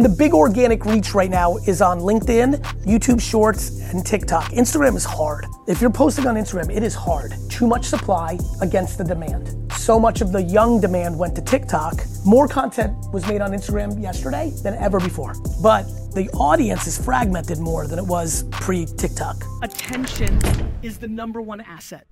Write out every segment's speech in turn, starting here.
The big organic reach right now is on LinkedIn, YouTube Shorts, and TikTok. Instagram is hard. If you're posting on Instagram, it is hard. Too much supply against the demand. So much of the young demand went to TikTok. More content was made on Instagram yesterday than ever before. But the audience is fragmented more than it was pre TikTok. Attention is the number one asset.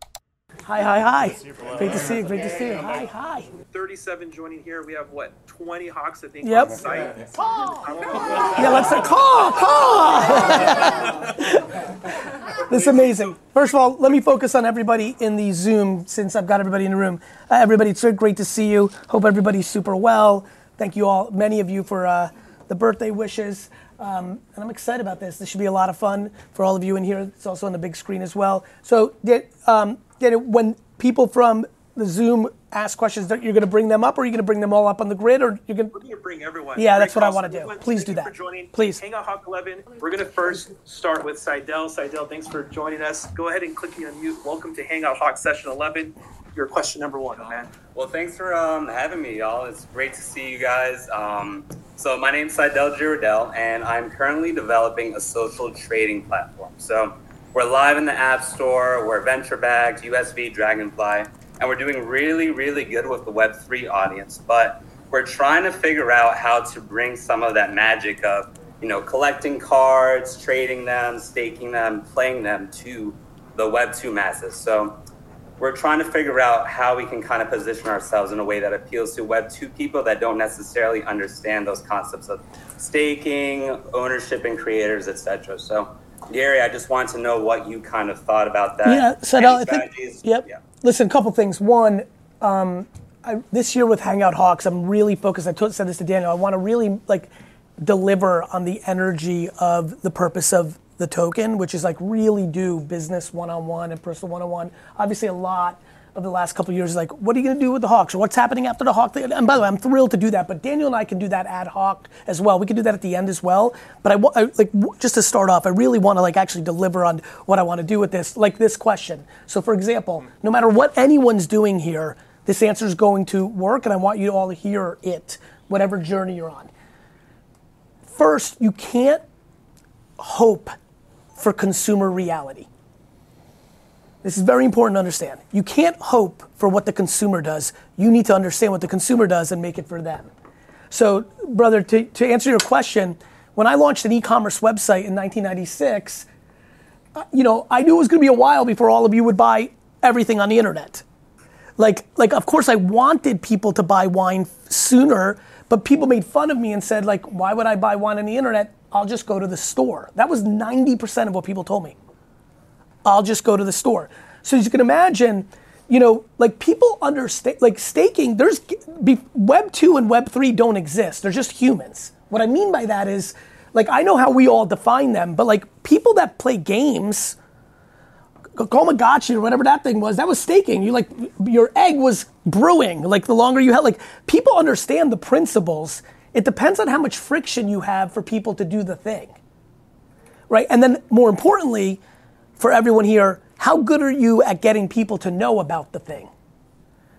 Hi, hi, hi. Great to see you. Great to see you. Hi, hi. 37 joining here. We have what, 20 Hawks, I think, Yep. on site. Yeah, let's say call, call. this is amazing. First of all, let me focus on everybody in the Zoom since I've got everybody in the room. Uh, everybody, it's so great to see you. Hope everybody's super well. Thank you all, many of you, for uh, the birthday wishes. Um, and I'm excited about this. This should be a lot of fun for all of you in here. It's also on the big screen as well. So, um, did it, when people from the Zoom ask questions, that you're going to bring them up, or you're you going to bring them all up on the grid, or you're going to bring everyone. Yeah, Great that's what I wanna do. Everyone, Please thank do you that. For joining. Please. Hang Hangout Hawk 11. We're going to first start with Seidel. Seidel, thanks for joining us. Go ahead and click the unmute. Welcome to Hangout Hawk Session 11. Your question number one, man. Well, thanks for um, having me, y'all. It's great to see you guys. Um, so, my name's Seidel Girodell, and I'm currently developing a social trading platform. So, we're live in the App Store, we're venture backed, USV, Dragonfly, and we're doing really, really good with the Web3 audience. But we're trying to figure out how to bring some of that magic of, you know, collecting cards, trading them, staking them, playing them to the Web2 masses. So, we're trying to figure out how we can kind of position ourselves in a way that appeals to Web 2 people that don't necessarily understand those concepts of staking, ownership, and creators, etc. So, Gary, I just wanted to know what you kind of thought about that. Yeah, so I think, yep. Yeah. Listen, a couple things. One, um, I, this year with Hangout Hawks, I'm really focused. I told, said this to Daniel. I want to really like deliver on the energy of the purpose of the token, which is like really do business one-on-one and personal one-on-one. Obviously, a lot of the last couple years is like, what are you going to do with the Hawks, or what's happening after the Hawks? And by the way, I'm thrilled to do that. But Daniel and I can do that ad hoc as well. We can do that at the end as well. But I, I like just to start off, I really want to like actually deliver on what I want to do with this, like this question. So, for example, no matter what anyone's doing here, this answer is going to work, and I want you all to hear it, whatever journey you're on. First, you can't hope for consumer reality. This is very important to understand. You can't hope for what the consumer does. You need to understand what the consumer does and make it for them. So, brother, to, to answer your question, when I launched an e commerce website in 1996, uh, you know, I knew it was going to be a while before all of you would buy everything on the internet. Like, like, of course, I wanted people to buy wine sooner, but people made fun of me and said, like, why would I buy wine on the internet? I'll just go to the store. That was 90% of what people told me. I'll just go to the store. So as you can imagine, you know, like people understand, like staking, there's be, Web 2 and Web 3 don't exist. They're just humans. What I mean by that is, like, I know how we all define them, but like people that play games, Tamagotchi or whatever that thing was, that was staking. You like, your egg was brewing. Like, the longer you held, like, people understand the principles. It depends on how much friction you have for people to do the thing. Right? And then more importantly, for everyone here, how good are you at getting people to know about the thing?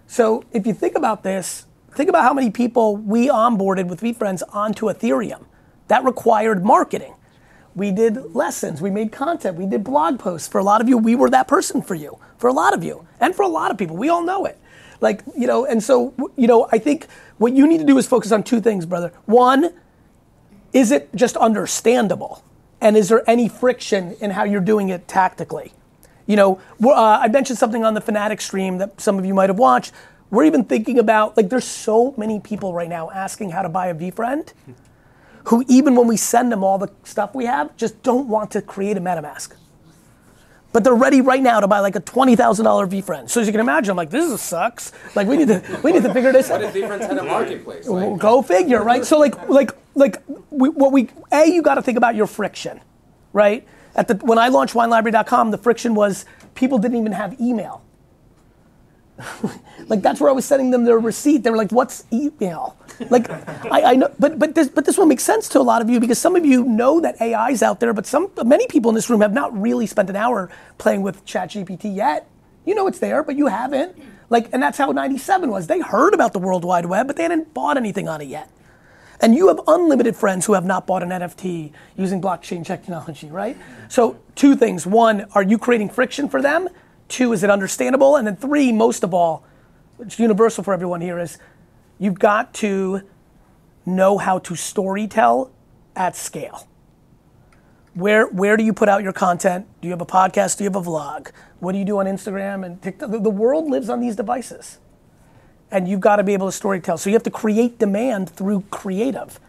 So if you think about this, think about how many people we onboarded with VeeFriends onto Ethereum. That required marketing. We did lessons, we made content, we did blog posts. For a lot of you, we were that person for you. For a lot of you, and for a lot of people, we all know it. Like, you know, and so, you know, I think what you need to do is focus on two things, brother. One, is it just understandable? And is there any friction in how you're doing it tactically? You know, uh, I mentioned something on the Fanatic stream that some of you might have watched. We're even thinking about, like, there's so many people right now asking how to buy a VeeFriend who, even when we send them all the stuff we have, just don't want to create a MetaMask. But they're ready right now to buy like a twenty thousand dollar VeeFriend. So as you can imagine, I'm like, this is sucks. Like we need to we need to figure this out. What if VeeFriends had a marketplace? Like, Go figure, right? So like like like we, what we a you got to think about your friction, right? At the when I launched WineLibrary.com, the friction was people didn't even have email. like that's where I was sending them their receipt. They were like, "What's email?" Like I, I know, but but this but this one makes sense to a lot of you because some of you know that AI is out there, but some many people in this room have not really spent an hour playing with ChatGPT yet. You know it's there, but you haven't. Like, and that's how 97 was. They heard about the World Wide Web, but they hadn't bought anything on it yet. And you have unlimited friends who have not bought an NFT using blockchain technology, right? So, two things. One, are you creating friction for them? Two, is it understandable? And then three, most of all, it's universal for everyone here, is you've got to know how to storytell at scale. Where, where do you put out your content? Do you have a podcast? Do you have a vlog? What do you do on Instagram and TikTok? The, the world lives on these devices. And you've got to be able to storytell. So you have to create demand through creative,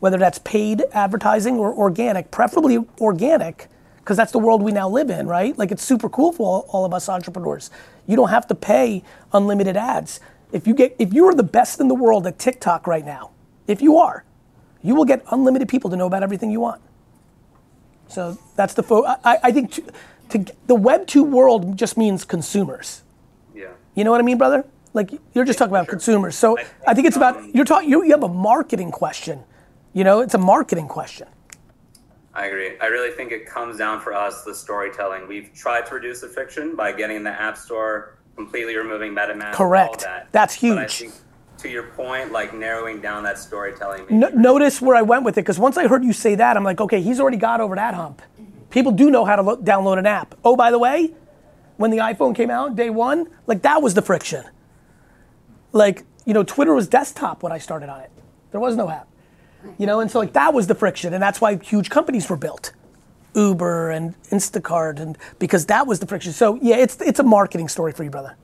whether that's paid advertising or organic, preferably organic, because that's the world we now live in, right? Like it's super cool for all, all of us entrepreneurs. You don't have to pay unlimited ads. If you get if you are the best in the world at TikTok right now, if you are, you will get unlimited people to know about everything you want. So that's the fo- I, I think to, to, the Web two world just means consumers. Yeah. You know what I mean, brother? Like you're just talking about Sure. consumers. So I think it's about um you're talking. You, you have a marketing question. You know, it's a marketing question. I agree. I really think it comes down for us the storytelling. We've tried to reduce the friction by getting the App Store completely removing MetaMask. Correct. All that. That's But I huge. think to your point, like narrowing down that storytelling. No, notice where I went with it because once I heard you say that, I'm like, okay, he's already got over that hump. Mm-hmm. People do know how to lo- download an app. Oh, by the way, when the iPhone came out day one, like that was the friction. Like you know, Twitter was desktop when I started on it. There was no app. You know, and so like that was the friction, and that's why huge companies were built. Uber and Instacart, and because that was the friction. So yeah, it's it's a marketing story for you, brother.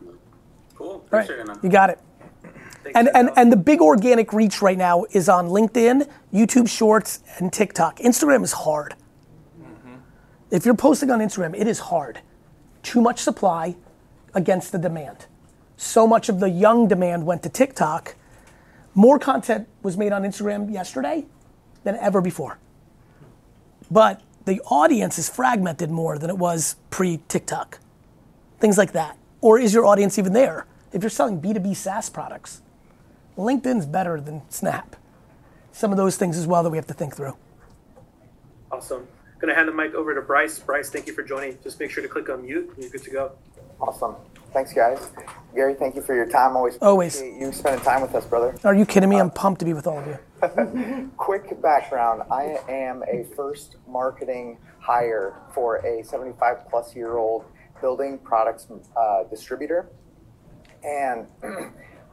Cool. Right, Appreciate it, man. you got it. Thanks, And, and, and the big organic reach right now is on LinkedIn, YouTube Shorts, and TikTok. Instagram is hard. Mm-hmm. If you're posting on Instagram, it is hard. Too much supply against the demand. So much of the young demand went to TikTok. More content was made on Instagram yesterday than ever before. But the audience is fragmented more than it was pre TikTok. Things like that. Or is your audience even there? If you're selling B2B SaaS products, LinkedIn's better than Snap. Some of those things as well that we have to think through. awesome. Gonna hand the mic over to Bryce. Bryce, thank you for joining. Just make sure to click on mute. and You're good to go. Awesome. Thanks, guys. Gary, thank you for your time. Always Always. you spending time with us, brother. Are you kidding me? I'm pumped to be with all of you. Quick background I am a first marketing hire for a 75 plus year old building products uh, distributor. And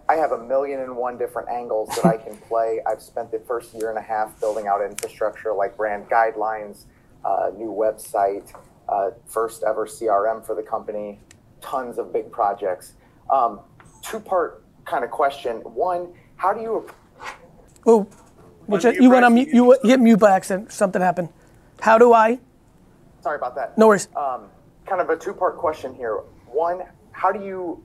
I have a million and one different angles that I can play. I've spent the first year and a half building out infrastructure like brand guidelines, uh, new website, uh, first ever CRM for the company, tons of big projects. Um, two part kind of question. One, how do you Oh, which Unmute, you went on Bryce. mute. You hit mute by accident. Something happened. How do I? Sorry about that. No worries. Um, kind of a two-part question here. One, how do you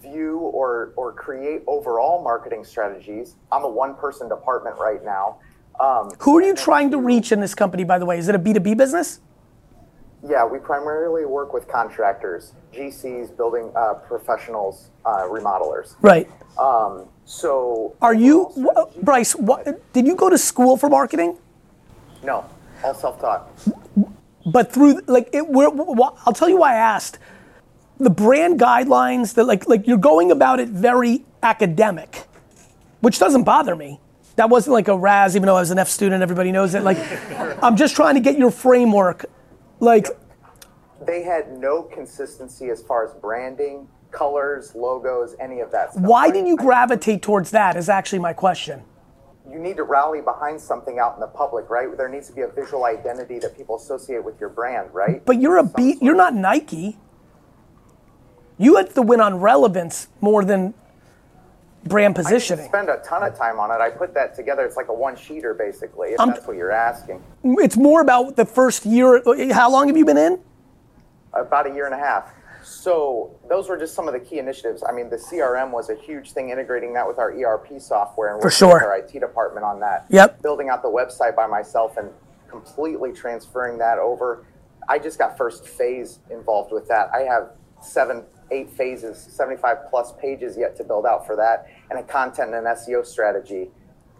view or or create overall marketing strategies? I'm a one-person department right now. Um, Who are you trying to reach in this company, by the way? Is it a B2B business? Yeah, we primarily work with contractors, GCs, building uh, professionals, uh, remodelers. Right. Um, so, Are you, strategy- Bryce, what, did you go to school for marketing? No, all self-taught. but through like it we're, I'll tell you why I asked. The brand guidelines that like like you're going about it very academic, which doesn't bother me. That wasn't like a Raz, even though I was an F student, everybody knows it. Like I'm just trying to get your framework. Like They had no consistency as far as branding, colors, logos, any of that stuff. why did you gravitate towards that is actually my question. you need to rally behind something out in the public, right? There needs to be a visual identity that people associate with your brand, right? But you're a B you're not Nike. You had to win on relevance more than brand I positioning. spend a ton of time on it. I put that together. It's like a one sheeter, basically, if I'm- that's what you're asking. It's more about the first year. How long have you been in? About a year and a half. So those were just some of the key initiatives. I mean, the CRM was a huge thing, integrating that with our ERP software and For working sure. with our IT department on that. Yep. Building out the website by myself and completely transferring that over. I just got first phase involved with that. I have seven, eight phases, 75 plus pages yet to build out for that, and a content and SEO strategy.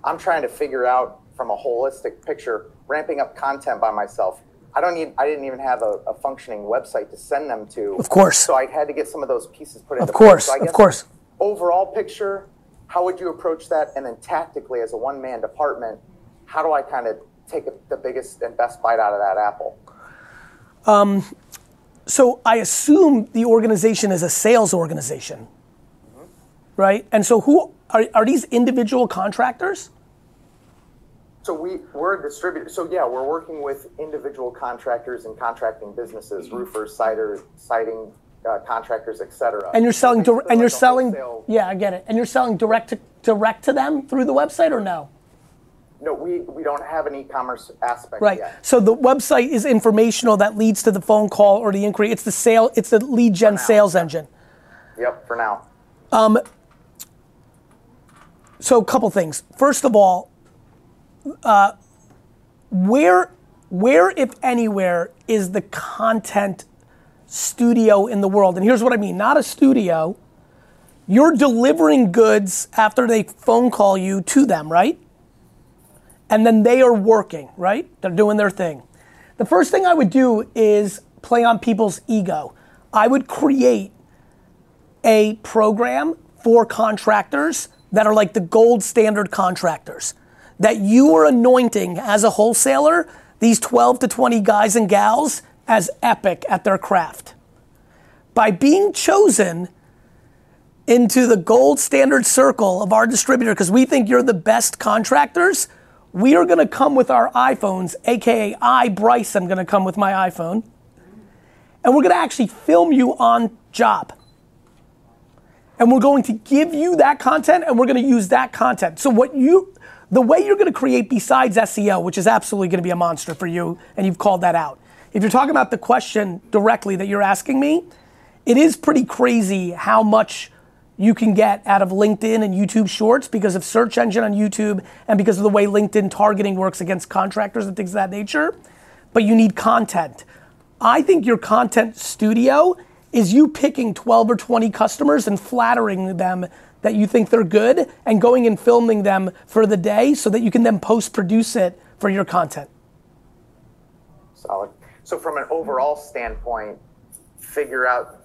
I'm trying to figure out from a holistic picture, ramping up content by myself. I don't need. I didn't even have a, a functioning website to send them to. Of course. So I had to get some of those pieces put into Of course, place. So of course. Overall picture, how would you approach that? And then tactically, as a one man department, how do I kind of take a, the biggest and best bite out of that apple? Um, So I assume the organization is a sales organization, right? And so who are, are these individual contractors? So we we're a distributor. So yeah, we're working with individual contractors and contracting businesses, roofers, siders, siding uh, contractors, etc. And you're selling dir- and you're like selling wholesale- yeah, I get it. And you're selling direct to direct to them through the website or no? No, we we don't have an e-commerce aspect Right. yet. So the website is informational that leads to the phone call or the inquiry. It's the sale. It's the lead gen sales engine. Yep, for now. So a couple things. First of all, uh, where where if anywhere is the content studio in the world? And here's what I mean: not a studio. You're delivering goods after they phone call you to them, right? And then they are working, right? They're doing their thing. The first thing I would do is play on people's ego. I would create a program for contractors that are like the gold standard contractors. That you are anointing as a wholesaler these 12 to 20 guys and gals as epic at their craft. By being chosen into the gold standard circle of our distributor because we think you're the best contractors we are going to come with our iPhones aka I Bryce I'm going to come with my iPhone. And we're going to actually film you on job and we're going to give you that content and we're going to use that content. So what you the way you're going to create besides SEO, which is absolutely going to be a monster for you and you've called that out. If you're talking about the question directly that you're asking me, it is pretty crazy how much you can get out of LinkedIn and YouTube Shorts because of search engine on YouTube and because of the way LinkedIn targeting works against contractors and things of that nature. But you need content. I think your content studio is you picking 12 or 20 customers and flattering them that you think they're good and going and filming them for the day so that you can then post produce it for your content. Solid. So from an overall standpoint, figure out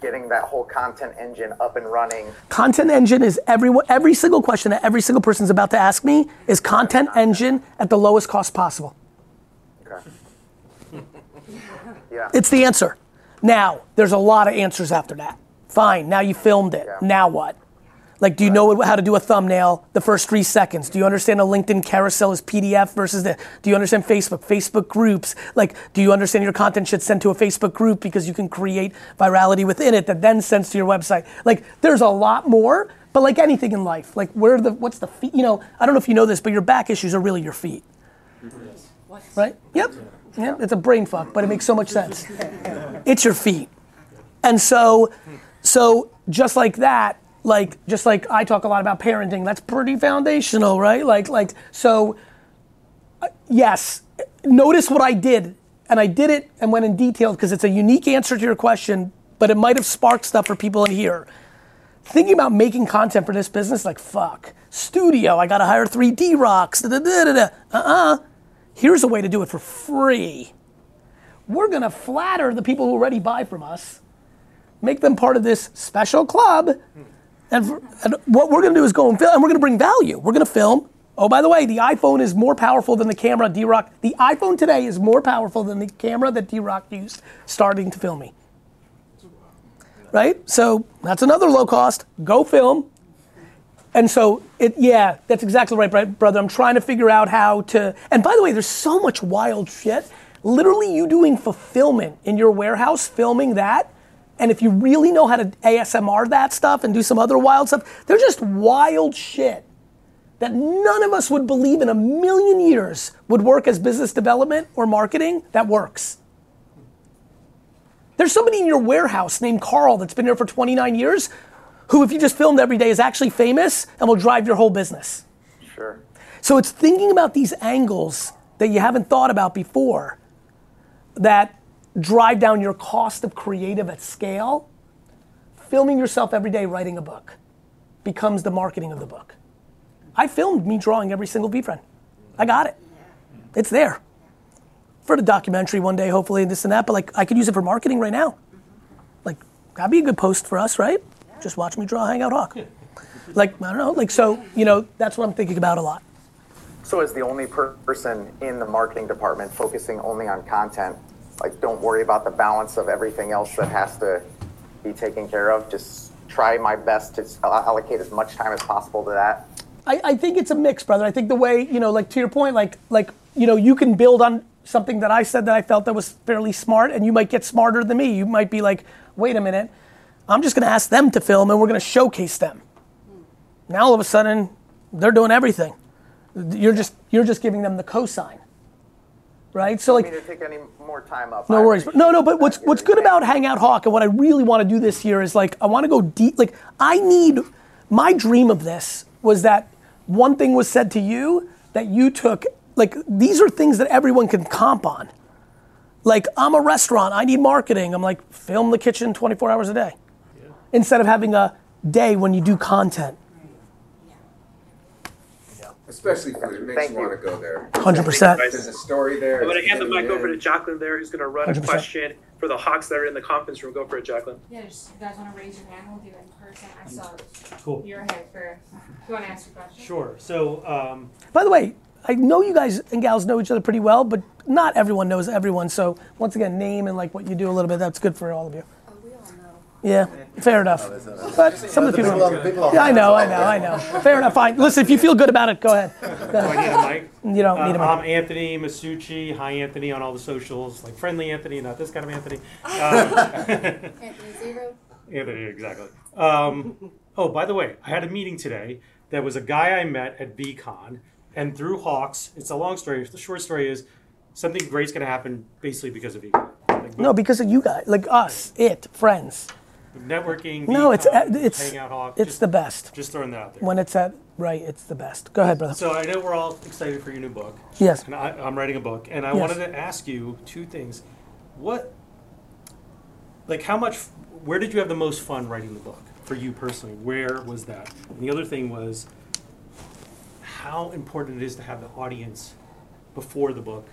getting that whole content engine up and running. Content engine is every every single question that every single person's about to ask me is content engine at the lowest cost possible. Okay. yeah. It's the answer. Now, there's a lot of answers after that. Fine, now you filmed it. Yeah. Now what? Like, do you know how to do a thumbnail the first three seconds? Do you understand a LinkedIn carousel is PDF versus the, do you understand Facebook, Facebook groups? Like, do you understand your content should send to a Facebook group because you can create virality within it that then sends to your website? Like, there's a lot more, but like anything in life, like, where the, what's the feet? You know, I don't know if you know this, but your back issues are really your feet. Right? Yep. Yep. It's a brain fuck, but it makes so much sense. It's your feet. And so, so just like that, like just like I talk a lot about parenting, that's pretty foundational, right? Like, like so. uh, Yes. Notice what I did, and I did it and went in detail because it's a unique answer to your question, but it might have sparked stuff for people in here. Thinking about making content for this business, like fuck, studio, I gotta hire three D rocks. Da. Uh-uh. Here's a way to do it for free. We're gonna flatter the people who already buy from us, make them part of this special club, and, for, and what we're gonna do is go and film, and we're gonna bring value. We're gonna film. Oh, by the way, the iPhone is more powerful than the camera D Rock. The iPhone today is more powerful than the camera that D Rock used starting to film me. Right? So that's another low cost. Go film. And so, it, yeah, that's exactly right, brother. I'm trying to figure out how to. And by the way, there's so much wild shit. Literally, you doing fulfillment in your warehouse, filming that. And if you really know how to ASMR that stuff and do some other wild stuff, they're just wild shit that none of us would believe in a million years would work as business development or marketing. That works. There's somebody in your warehouse named Carl that's been there for 29 years who, if you just filmed every day, is actually famous and will drive your whole business. Sure. So it's thinking about these angles that you haven't thought about before that drive down your cost of creative at scale. Filming yourself every day writing a book becomes the marketing of the book. I filmed me drawing every single VeeFriend. I got it. It's there. For the documentary one day, hopefully, and this and that, but like I could use it for marketing right now. Like, that'd be a good post for us, right? Just watch me draw a Hangout Hawk. Like I don't know, like so you know that's what I'm thinking about a lot. So, as the only per- person in the marketing department focusing only on content, like don't worry about the balance of everything else that has to be taken care of. Just try my best to allocate as much time as possible to that. I, I think it's a mix, brother. I think the way you know, like to your point, like like you know, you can build on something that I said that I felt that was fairly smart, and you might get smarter than me. You might be like, wait a minute, I'm just going to ask them to film, and we're going to showcase them. Now all of a sudden, they're doing everything. You're just you're just giving them the cosign, right? So like, I mean, to take any more time up. no worries. No, no. But what's what's good about Hangout Hawk and what I really want to do this year is like I want to go deep. Like I need my dream of this was that one thing was said to you that you took. Like these are things that everyone can comp on. Like I'm a restaurant. I need marketing. I'm like film the kitchen 24 hours a day, instead of having a day when you do content. Especially food, it makes Thank you you. want to go there. 100. percent There's a story there. I'm going to hand the mic over to. Jacqueline there, who's going to run a 100%. question for the Hawks that are in the conference room. Go for it, Jacqueline. Yeah, just, you guys want to raise your hand? We'll do it in person. I saw Cool. your head first. You want to ask your question? Sure. So, um, By the way, I know you guys and gals know each other pretty well, but not everyone knows everyone. So once again, name and like what you do a little bit. That's good for all of you. Oh, we all know. Yeah, fair enough. But some of the people. people- Yeah, I know, I know, I know. Fair enough. Fine. Listen, if you feel good about it, go ahead. do I need a mic? You don't Uh, need a I'm mic. Anthony Masucci. Hi, Anthony, on all the socials, like friendly Anthony, not this kind of Anthony. Um, Anthony Zero. Anthony, exactly. Um, oh, by the way, I had a meeting today. There was a guy I met at VeeCon, and through Hawks, it's a long story. The short story is something great's going to happen basically because of VeeCon. Like, No, because of you guys, like us, it, friends. Networking. No, it's VeeCon, uh, it's Hangout Hawk. it's just, the best. Just throwing that out there. When it's at right, it's the best. Go ahead, brother. So I know we're all excited for your new book. Yes. And I, I'm writing a book, and I Yes. wanted to ask you two things. What, like, how much, where did you have the most fun writing the book for you personally? Where was that? And the other thing was how important it is to have the audience before the book,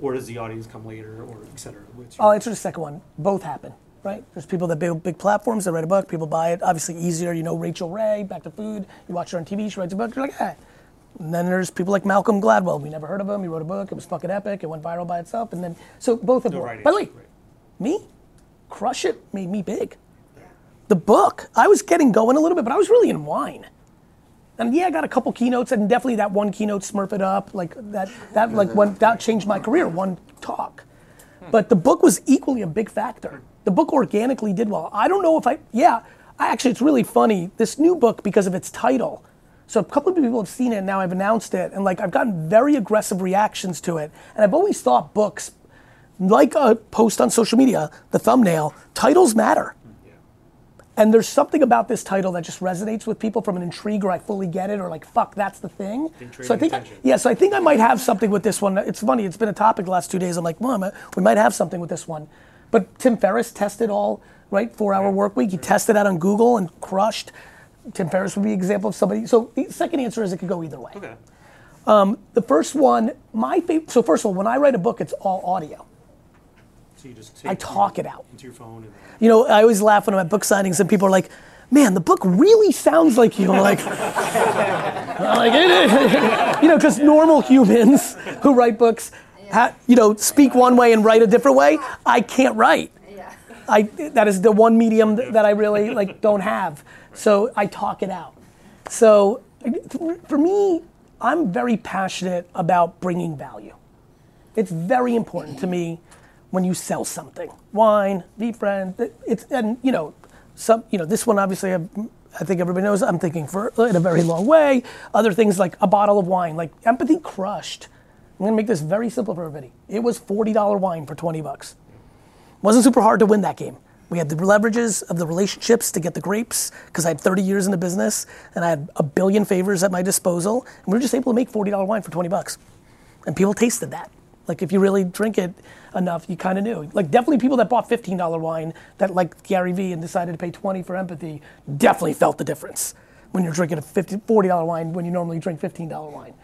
or does the audience come later, or et cetera? I'll answer the second one. Both happen, right? There's people that build big platforms that write a book. People buy it. Obviously, easier. You know, Rachael Ray, Back to Food. You watch her on TV. She writes a book. You're like, hey. And then there's people like Malcolm Gladwell. We never heard of him. He wrote a book. It was fucking epic. It went viral by itself. And then, so both of them. By the way, me, Crush It made me big. The book, I was getting going a little bit, but I was really in wine. And yeah, I got a couple keynotes, and definitely that one keynote, Smurf It Up, like that, that like one that changed my career. One talk, but the book was equally a big factor. The book organically did well. I don't know if I, yeah, I actually, it's really funny. This new book because of its title. So a couple of people have seen it, and now I've announced it, and like I've gotten very aggressive reactions to it. And I've always thought books, like a post on social media, the thumbnail, titles matter. And there's something about this title that just resonates with people from an intrigue or I fully get it or like fuck that's the thing. Intrigue so I think tension. yeah, so I think I might have something with this one. It's funny, it's been a topic the last two days. I'm like, well, we might have something with this one. But Tim Ferriss tested all right, four hour work week. He tested that on Google and crushed. Tim Ferriss would be an example of somebody. So the second answer is it could go either way. Okay. Um, the first one, my favorite. So first of all, when I write a book, it's all audio. So you just I talk your- it out. into your phone. And, You know, I always laugh when I'm at book signings and people are like, "Man, the book really sounds like you." I'm like, I'm like it is. you know, because normal humans who write books, ha, you know, speak one way and write a different way. I can't write. Yeah. I that is the one medium th- that I really like don't have. So I talk it out. So for me, I'm very passionate about bringing value. It's very important to me when you sell something. Wine, VeeFriend. It's and you know, some you know this one obviously I, I think everybody knows I'm thinking for in a very long way. Other things like a bottle of wine, like empathy crushed. I'm gonna make this very simple for everybody. It was forty dollar wine for twenty bucks. Wasn't super hard to win that game. We had the leverages of the relationships to get the grapes because I had 30 years in the business and I had a billion favors at my disposal. And we were just able to make $40 wine for 20 bucks. And people tasted that. Like if you really drink it enough, you kind of knew. Like definitely people that bought $15 wine that like Gary Vee and decided to pay 20 for empathy definitely felt the difference when you're drinking a 50, $40 wine when you normally drink $15 wine.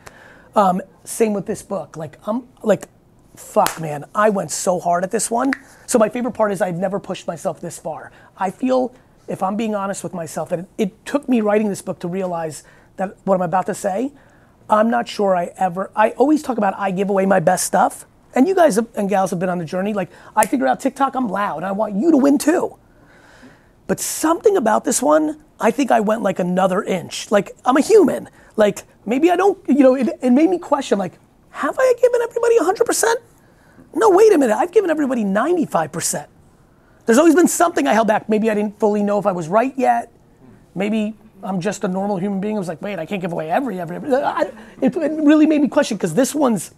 Um, same with this book. Like I'm like, fuck, man, I went so hard at this one. So my favorite part is I've never pushed myself this far. I feel if I'm being honest with myself, and it, took me writing this book to realize that what I'm about to say, I'm not sure I ever. I always talk about I give away my best stuff, and you guys and gals have been on the journey. Like I figure out TikTok, I'm loud, and I want you to win too. But something about this one, I think I went like another inch. Like I'm a human. Like maybe I don't, you know, it, it made me question like, have I given everybody 100%? No, wait a minute. I've given everybody 95%. There's always been something I held back. Maybe I didn't fully know if I was right yet. Maybe I'm just a normal human being. I was like, wait, I can't give away every, every. every. I, it, it really made me question because this one's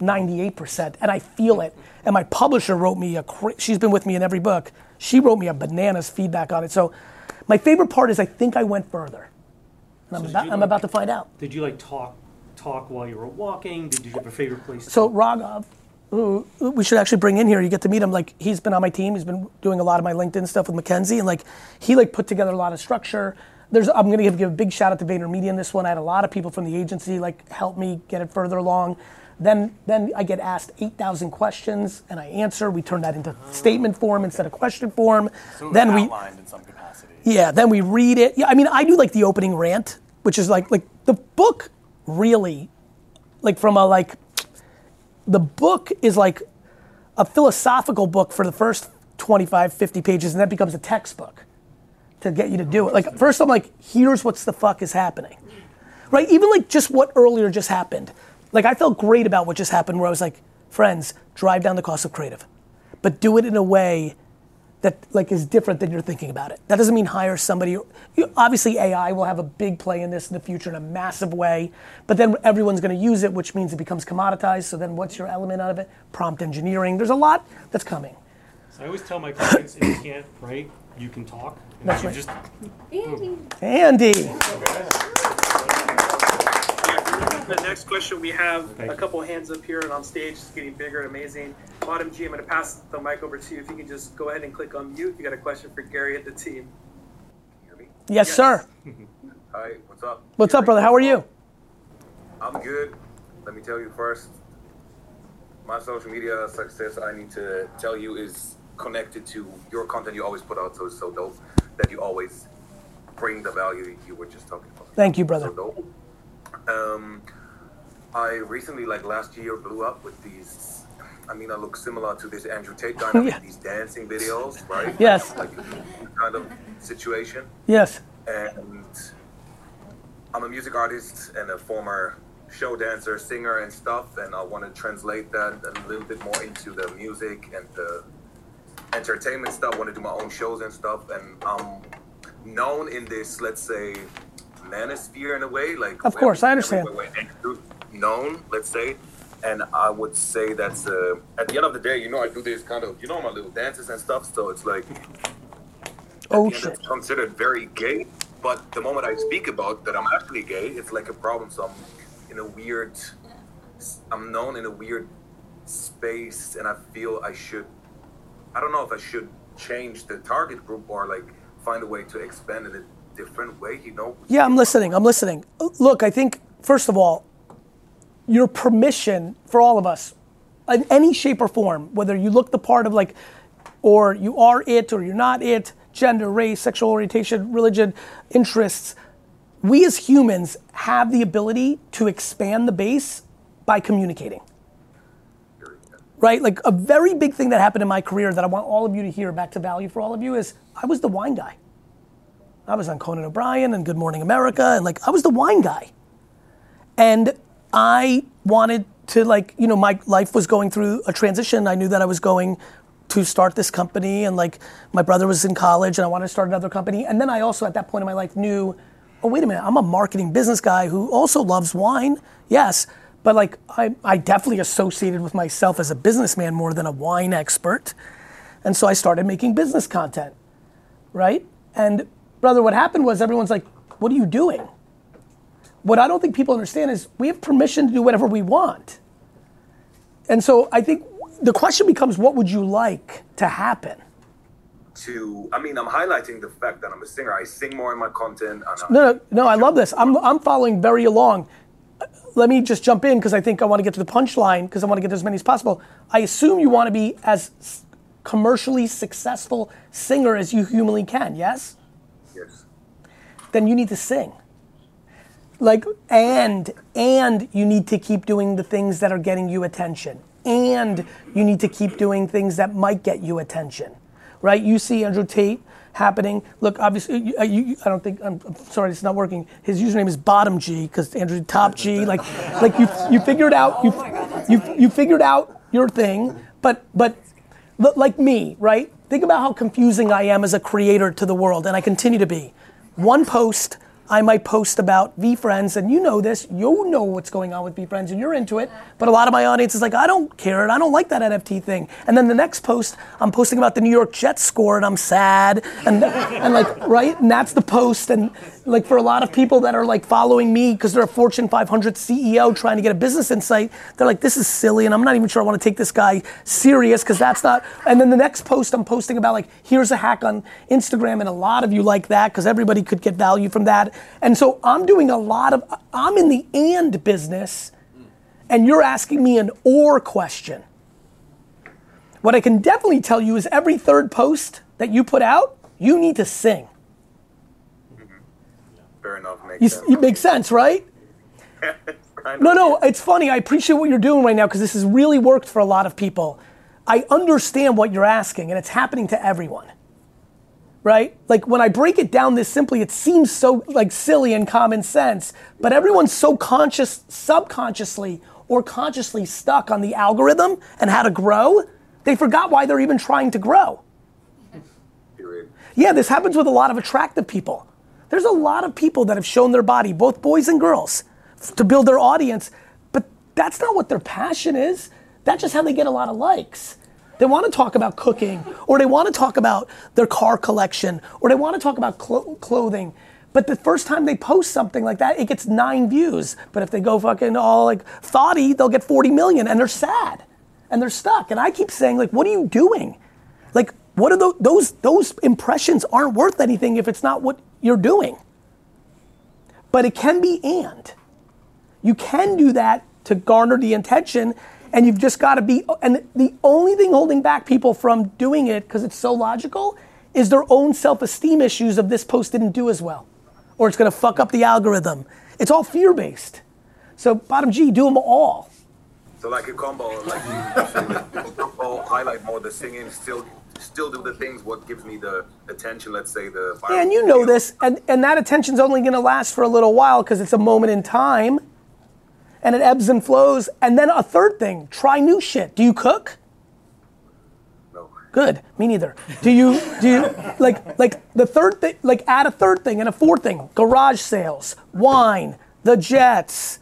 98% and I feel it. And my publisher wrote me a, she's been with me in every book. She wrote me a bananas feedback on it. So my favorite part is I think I went further. And I'm, about, I'm like- about to find out. Did you like talk talk while you were walking? Did you have a favorite place? So Raghav, who we should actually bring in here, you get to meet him. Like he's been on my team. He's been doing a lot of my LinkedIn stuff with Mackenzie, and like he like put together a lot of structure. There's I'm gonna give, give a big shout out to VaynerMedia in this one. I had a lot of people from the agency like help me get it further along. Then then I get asked 8,000 questions and I answer. We turn that into statement form instead of question form. then we outlined in some capacity. yeah, then we read it. Yeah, I mean, I do like the opening rant, which is like like the book really, like from a like, the book is like a philosophical book for the first 25, 50 pages, and that becomes a textbook to get you to do it. Like first, I'm like, here's what's the fuck is happening, right? Even like just what earlier just happened. Like I felt great about what just happened, where I was like, friends, drive down the cost of creative, but do it in a way that like is different than you're thinking about it. That doesn't mean hire somebody. You, obviously, AI will have a big play in this in the future in a massive way. But then everyone's going to use it, which means it becomes commoditized. So then, what's your element out of it? Prompt engineering. There's a lot that's coming. So I always tell my clients, if you can't write, you can talk. And That's you right. just Andy. Andy, The next question we have Thank a you. couple hands up here and on stage. It's getting bigger and amazing. Bottom G, I'm going to pass the mic over to you. If you can just go ahead and click on mute. You got a question for Gary and the team. Hear me? yes, Yes. sir. Hi, what's up? What's up, brother? How are you? I'm good. Let me tell you first. My social media success, I need to tell you, is connected to your content you always put out. So it's so dope that you always bring the value you were just talking about. Thank you, So brother. dope. Um, I recently, like last year, blew up with these. I mean, I look similar to this Andrew Tate guy. Yeah. These dancing videos, right? Yes. Like kind of situation. Yes. and I'm a music artist and a former show dancer, singer, and stuff. And I want to translate that a little bit more into the music and the entertainment stuff. I want to do my own shows and stuff. And I'm known in this, let's say, manosphere in a way. Like Of course, I understand. everywhere Known, let's say. And I would say that's uh, at the end of the day, you know, I do this kind of, you know, my little dances and stuff. So it's like Oh shit. it's considered very gay. But the moment I speak about that I'm actually gay, it's like a problem. So I'm in a weird, I'm known in a weird space, and I feel I should, I don't know if I should change the target group or like find a way to expand in a different way. You know? Yeah, I'm listening. I'm listening. Look, I think first of all, your permission for all of us, in any shape or form, whether you look the part of like, or you are it or you're not it, gender, race, sexual orientation, religion, interests, we as humans have the ability to expand the base by communicating. Right? Like a very big thing that happened in my career that I want all of you to hear back to value for all of you is I was the wine guy. I was on Conan O'Brien and Good Morning America, and like I was the wine guy. And I wanted to like, you know, my life was going through a transition. I knew that I was going to start this company and like my brother was in college and I wanted to start another company. And then I also at that point in my life knew, oh wait a minute, I'm a marketing business guy who also loves wine. Yes. But like I, I definitely associated with myself as a businessman more than a wine expert. And so I started making business content. Right? And brother, what happened was everyone's like, what are you doing? What I don't think people understand is we have permission to do whatever we want. And so I think the question becomes what would you like to happen? To, I mean, I'm highlighting the fact that I'm a singer. I sing more in my content. And No, no, no, I love this. I'm, I'm following very along. Let me just jump in because I think I want to get to the punchline because I want to get as many as possible. I assume you want to be as commercially successful singer as you humanly can, yes? Yes. then you need to sing. Like, and, and you need to keep doing the things that are getting you attention. And you need to keep doing things that might get you attention, right? You see Andrew Tate happening. Look, obviously, you, uh, you, I don't think, I'm, I'm sorry, it's not working. His username is Bottom G, because Andrew Top G. Like, like you, you figured out, you, you, you figured out your thing, but, but like me, right? Think about how confusing I am as a creator to the world, and I continue to be. One post, I might post about VeeFriends, and you know this, you know what's going on with VeeFriends, and you're into it. But a lot of my audience is like, I don't care, and I don't like that NFT thing. And then the next post, I'm posting about the New York Jets score, and I'm sad, and and like, right? And that's the post, and like for a lot of people that are like following me because they're a Fortune 500 CEO trying to get a business insight, they're like, this is silly, and I'm not even sure I want to take this guy serious because that's not. And then the next post, I'm posting about like, here's a hack on Instagram, and a lot of you like that because everybody could get value from that. And so I'm doing a lot of, I'm in the and business, and you're asking me an or question. What I can definitely tell you is every third post that you put out, you need to sing. Mm-hmm. Fair enough. Makes You, sense. you make sense, right? No, no, it's funny. I appreciate what you're doing right now because this has really worked for a lot of people. I understand what you're asking, and it's happening to everyone. Right? Like when I break it down this simply, it seems so like silly and common sense, but everyone's so conscious, subconsciously or consciously stuck on the algorithm and how to grow, they forgot why they're even trying to grow. Period. Yeah, this happens with a lot of attractive people. There's a lot of people that have shown their body, both boys and girls, to build their audience, but that's not what their passion is. That's just how they get a lot of likes. They want to talk about cooking, or they want to talk about their car collection, or they want to talk about clo- clothing. But the first time they post something like that, it gets nine views. But if they go fucking all like thoughty, they'll get 40 million, and they're sad, and they're stuck. And I keep saying, like, what are you doing? Like, what are those, those, those impressions aren't worth anything if it's not what you're doing. But it can be and. You can do that to garner the attention, and you've just got to be. And the only thing holding back people from doing it, because it's so logical, is their own self esteem issues of this post didn't do as well, or it's going to fuck up the algorithm. It's all fear based. So, bottom G, do them all. So like a combo, like you highlight more the singing, still still do the things what gives me the attention. Let's say the. viral And you know this, and, and that attention's only going to last for a little while because it's a moment in time, and it ebbs and flows. And then a third thing: try new shit. Do you cook? No. Good. Me neither. Do you do you like like the third thing? Like add a third thing and a fourth thing: garage sales, wine, the Jets,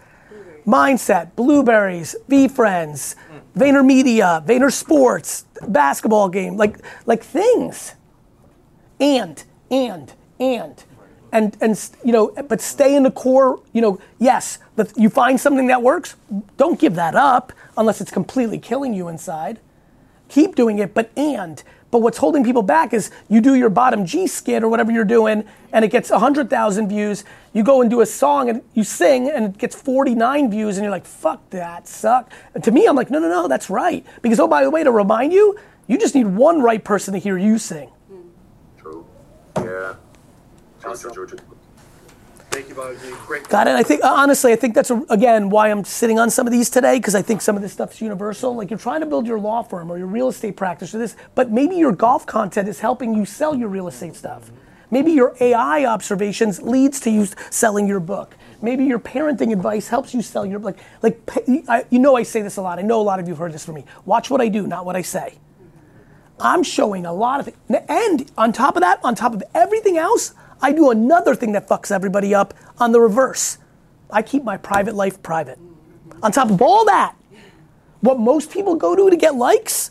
mindset, blueberries, VeeFriends, VaynerMedia, Vayner Media, Vayner Sports, basketball game, like like things. And and and and and you know, but stay in the core. You know, yes, the, you find something that works. Don't give that up unless it's completely killing you inside keep doing it, but and. But what's holding people back is you do your bottom G skit or whatever you're doing, and it gets 100,000 views. You go and do a song and you sing, and it gets 49 views, and you're like, fuck that, suck. And to me, I'm like, no, no, no, that's right. Because, oh, by the way, to remind you, you just need one right person to hear you sing. Hmm. True. Yeah. Thank you, Bobby. Great. Got it. I think uh, honestly, I think that's a, again why I'm sitting on some of these today because I think some of this stuff's universal. Like you're trying to build your law firm or your real estate practice or this, but maybe your golf content is helping you sell your real estate stuff. Maybe your AI observations leads to you selling your book. Maybe your parenting advice helps you sell your like like I, you know I say this a lot. I know a lot of you've heard this from me. Watch what I do, not what I say. I'm showing a lot of things. And on top of that, on top of everything else, I do another thing that fucks everybody up on the reverse. I keep my private life private. On top of all that, what most people go to to get likes,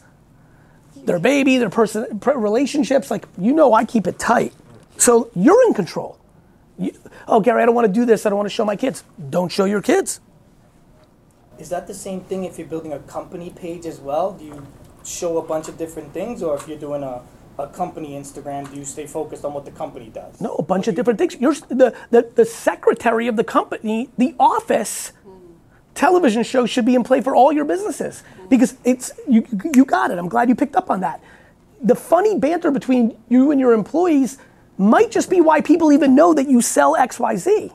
their baby, their person, relationships, like you know, I keep it tight. So you're in control. You, oh, Gary, I don't want to do this. I don't want to show my kids. Don't show your kids. Is that the same thing if you're building a company page as well? Do you show a bunch of different things, or if you're doing a, a company Instagram, do you stay focused on what the company does? No, a bunch of different things. You're the, the, the secretary of the company, the office television show should be in play for all your businesses because it's you, you got it. I'm glad you picked up on that. The funny banter between you and your employees, might just be why people even know that you sell XYZ. Mm-hmm.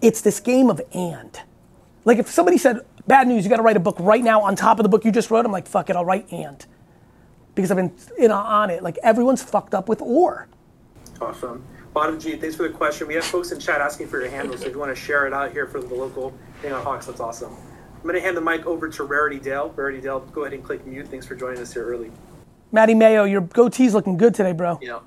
It's this game of and. Like if somebody said, bad news, you gotta write a book right now on top of the book you just wrote, I'm like, fuck it, I'll write and. Because I've been you know, on it. Like everyone's fucked up with or. Awesome. Bottom G, thanks for the question. We have folks in chat asking for your handle, so if you want to share it out here for the local Hangout Hawks, that's awesome. I'm going to hand the mic over to Rarity Dale. Rarity Dale, go ahead and click mute. Thanks for joining us here early. Matty Mayo, your goatee's looking good today, bro. Yeah.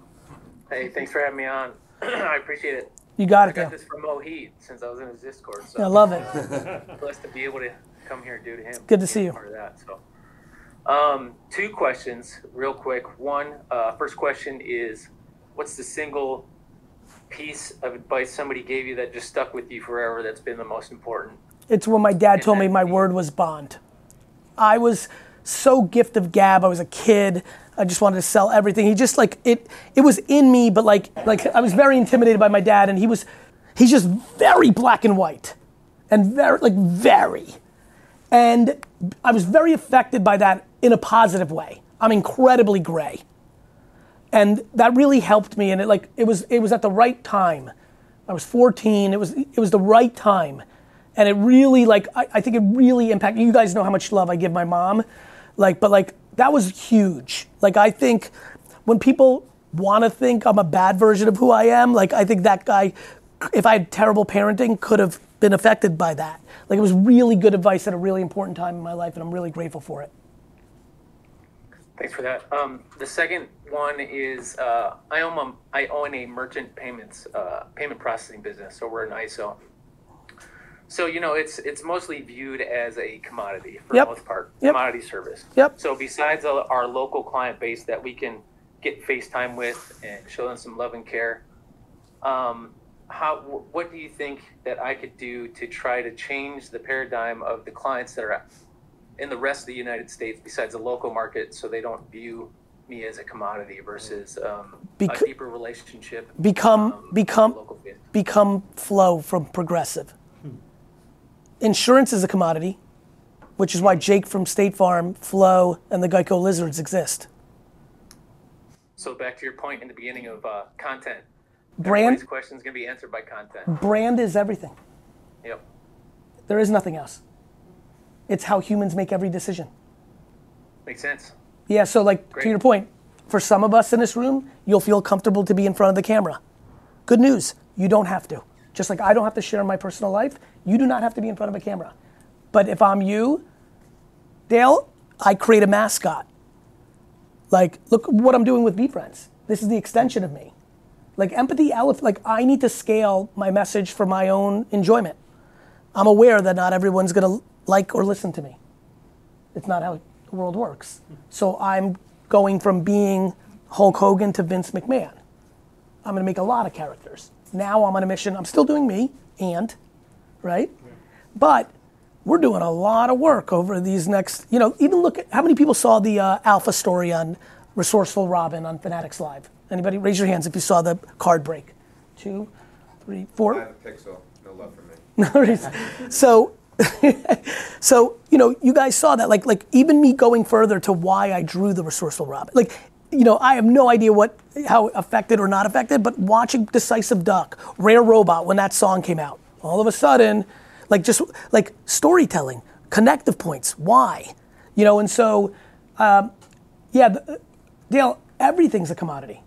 Hey, thanks for having me on. I appreciate it. You got I it, got Dale. this from Mohit since I was in his Discord. So I love it. blessed to be able to come here and do to him. Good to see you. Part of that. So, um, two questions, real quick. One, uh, first question is, what's the single piece of advice somebody gave you that just stuck with you forever? That's been the most important. It's when my dad told me my word was bond. I was so gift of gab. I was a kid. I just wanted to sell everything. He just like it. It was in me, but like like I was very intimidated by my dad, and he was he's just very black and white, and very like very, and I was very affected by that in a positive way. I'm incredibly gray, and that really helped me. And it like it was it was at the right time. I was 14. It was it was the right time, and it really like I, I think it really impacted. You guys know how much love I give my mom, like but like that was huge. Like I think when people want to think I'm a bad version of who I am, like I think that guy, if I had terrible parenting, could have been affected by that. Like it was really good advice at a really important time in my life, and I'm really grateful for it. Thanks for that. Um, the second one is uh, I own a, I own a merchant payments uh, payment processing business, so we're an ISO. So you know it's it's mostly viewed as a commodity for Yep. the most part, Yep. commodity service. Yep. So besides our our local client base that we can get FaceTime with and show them some love and care, um, how what do you think that I could do to try to change the paradigm of the clients that are in the rest of the United States besides the local market so they don't view me as a commodity versus um, Bec- a deeper relationship. Become um, become local become flow from progressive. Insurance is a commodity, which is why Jake from State Farm, Flow, and the Geico Lizards exist. So back to your point in the beginning of uh, content. Brand question is going to be answered by content. brand is everything. Yep. There is nothing else. It's how humans make every decision. Makes sense. Yeah, so like Great. to your point, for some of us in this room, you'll feel comfortable to be in front of the camera. Good news, you don't have to. Just like I don't have to share my personal life, you do not have to be in front of a camera. But if I'm you, Dale, I create a mascot. Like, look what I'm doing with VeeFriends. This is the extension of me. Like empathy, like I need to scale my message for my own enjoyment. I'm aware that not everyone's gonna like or listen to me. It's not how the world works. So I'm going from being Hulk Hogan to Vince McMahon. I'm going to make a lot of characters. Now I'm on a mission. I'm still doing me, and, right? But we're doing a lot of work over these next, you know, even look at how many people saw the uh, Alpha story on Resourceful Robin on Fanatics Live? Anybody? Raise your hands if you saw the card break. Two, three, four. I have a pixel. No love for me. So, so you know, you guys saw that. Like, like even me going further to why I drew the resourceful Robin. Like, you know, I have no idea what how affected or not affected, but watching Decisive Duck, Rare Robot, when that song came out, all of a sudden, like just like storytelling, connective points. Why? You know, and so, um, yeah, the, Dale, everything's a commodity.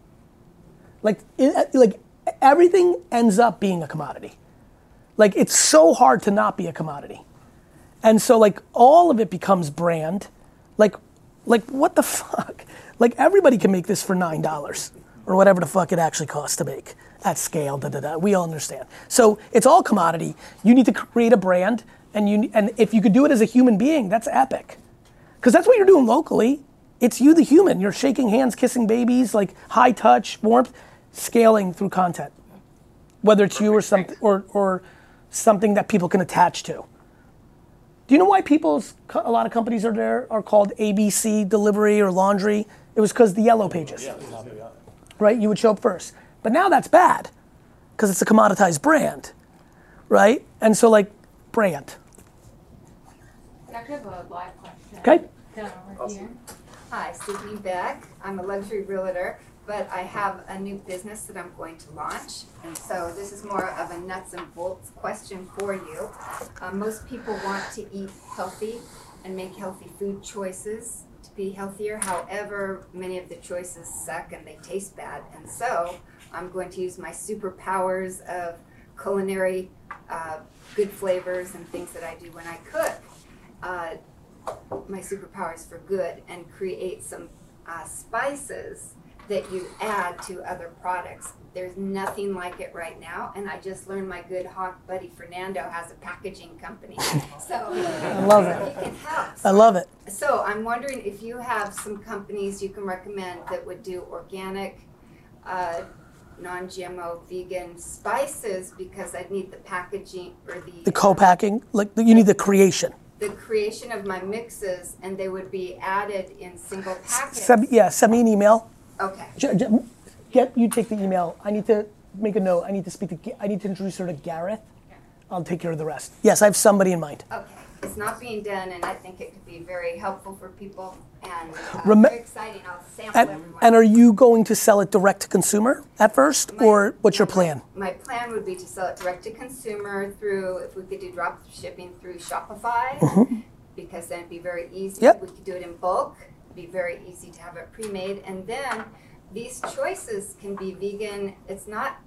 Like, it, uh, like everything ends up being a commodity. Like it's so hard to not be a commodity. And so like all of it becomes brand. Like like what the fuck? Like everybody can make this for nine dollars or whatever the fuck it actually costs to make at scale. Da, da, da. We all understand. So it's all commodity. You need to create a brand, and you and if you could do it as a human being, that's epic. Because that's what you're doing locally. It's you, the human. You're shaking hands, kissing babies, like high touch, warmth, scaling through content. Whether it's you or something or or something that people can attach to. Do you know why people's a lot of companies are there are called ABC delivery or laundry? It was because the yellow pages. Right? You would show up first. But now that's bad because it's a commoditized brand. Right? And so like brand. I actually have a live question. Okay. Down over here. Hi, Susie Beck. I'm a luxury realtor. But I have a new business that I'm going to launch. And so this is more of a nuts and bolts question for you. Uh, most people want to eat healthy and make healthy food choices to be healthier. However, many of the choices suck and they taste bad. And so I'm going to use my superpowers of culinary uh, good flavors and things that I do when I cook. Uh, my superpowers for good and create some uh, spices that you add to other products. There's nothing like it right now, and I just learned my good hawk buddy Fernando has a packaging company, so I love it. He can help. I love it. So I'm wondering if you have some companies you can recommend that would do organic, uh, non-GMO, vegan spices because I need the packaging or the The co-packing, like you need the creation. the creation of my mixes, and they would be added in single packets. Send, yeah, send me an email. Okay. J- j- Get you take the email. I need to make a note. I need to speak to. I need to introduce her to Gareth. I'll take care of the rest. Yes, I have somebody in mind. Okay, it's not being done, and I think it could be very helpful for people and uh, Rem- very exciting. I'll sample And, everyone. and are you going to sell it direct to consumer at first, or what's your plan? My plan would be to sell it direct to consumer through, if we could do drop shipping through Shopify, Mhm. because then it'd be very easy. Yep. We could do it in bulk, be very easy to have it pre-made, and then these choices can be vegan. It's not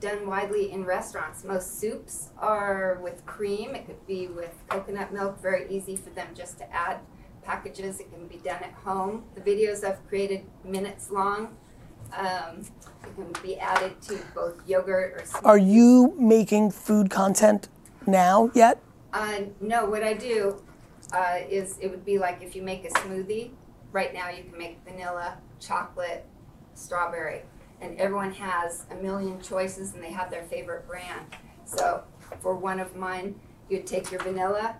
done widely in restaurants. Most soups are with cream. It could be with coconut milk. Very easy for them just to add packages. It can be done at home. The videos I've created minutes long. Um, it can be added to both yogurt or. Smoothies. Are you making food content now yet? Uh, no, what I do uh, is it would be like if you make a smoothie. Right now, you can make vanilla, chocolate, strawberry, and everyone has a million choices and they have their favorite brand. So, for one of mine, you'd take your vanilla,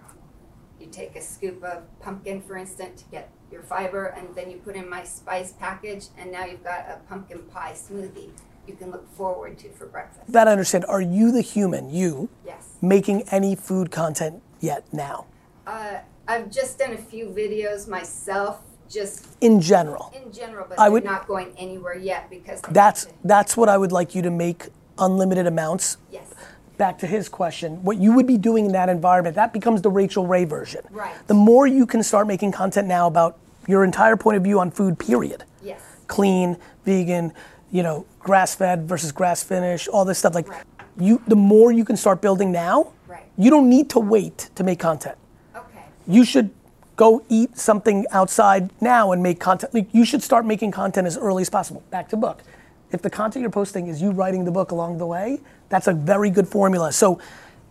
you take a scoop of pumpkin, for instance, to get your fiber, and then you put in my spice package, and now you've got a pumpkin pie smoothie you can look forward to for breakfast. That I understand. Are you the human, you, Yes. making any food content yet now? Uh, I've just done a few videos myself, just In general. in general, but I would- not going anywhere yet because That's that's what I would like you to make unlimited amounts. yes, Back to his question, what you would be doing in that environment, that becomes the Rachael Ray version. Right. The more you can start making content now about your entire point of view on food, period. yes, Clean, vegan, you know, grass fed versus grass finished, all this stuff. Like you the more you can start building now, Right. you don't need to wait to make content. okay, You should go eat something outside now and make content. Like you should start making content as early as possible. Back to book. If the content you're posting is you writing the book along the way, that's a very good formula. So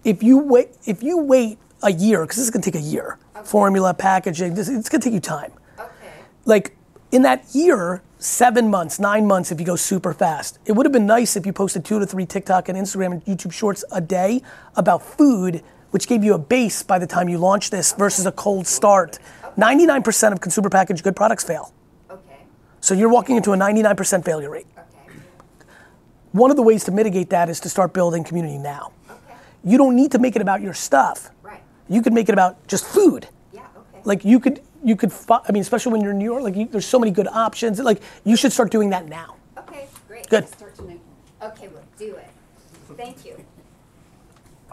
if you wait, if you wait a year, because this is gonna take a year, formula, packaging, this, it's gonna take you time. okay, Like in that year, seven months, nine months, if you go super fast, it would have been nice if you posted two to three TikTok and Instagram and YouTube shorts a day about food, which gave you a base by the time you launch this versus a cold start. 99% of consumer packaged good products fail. okay, So you're walking into a 99% failure rate. okay, One of the ways to mitigate that is to start building community now. okay, You don't need to make it about your stuff. right, You could make it about just food. yeah, okay, Like you could, you could. I mean, especially when you're in New York, like you, there's so many good options. Like you should start doing that now. okay, great. Good. Okay, we'll do it. Thank you.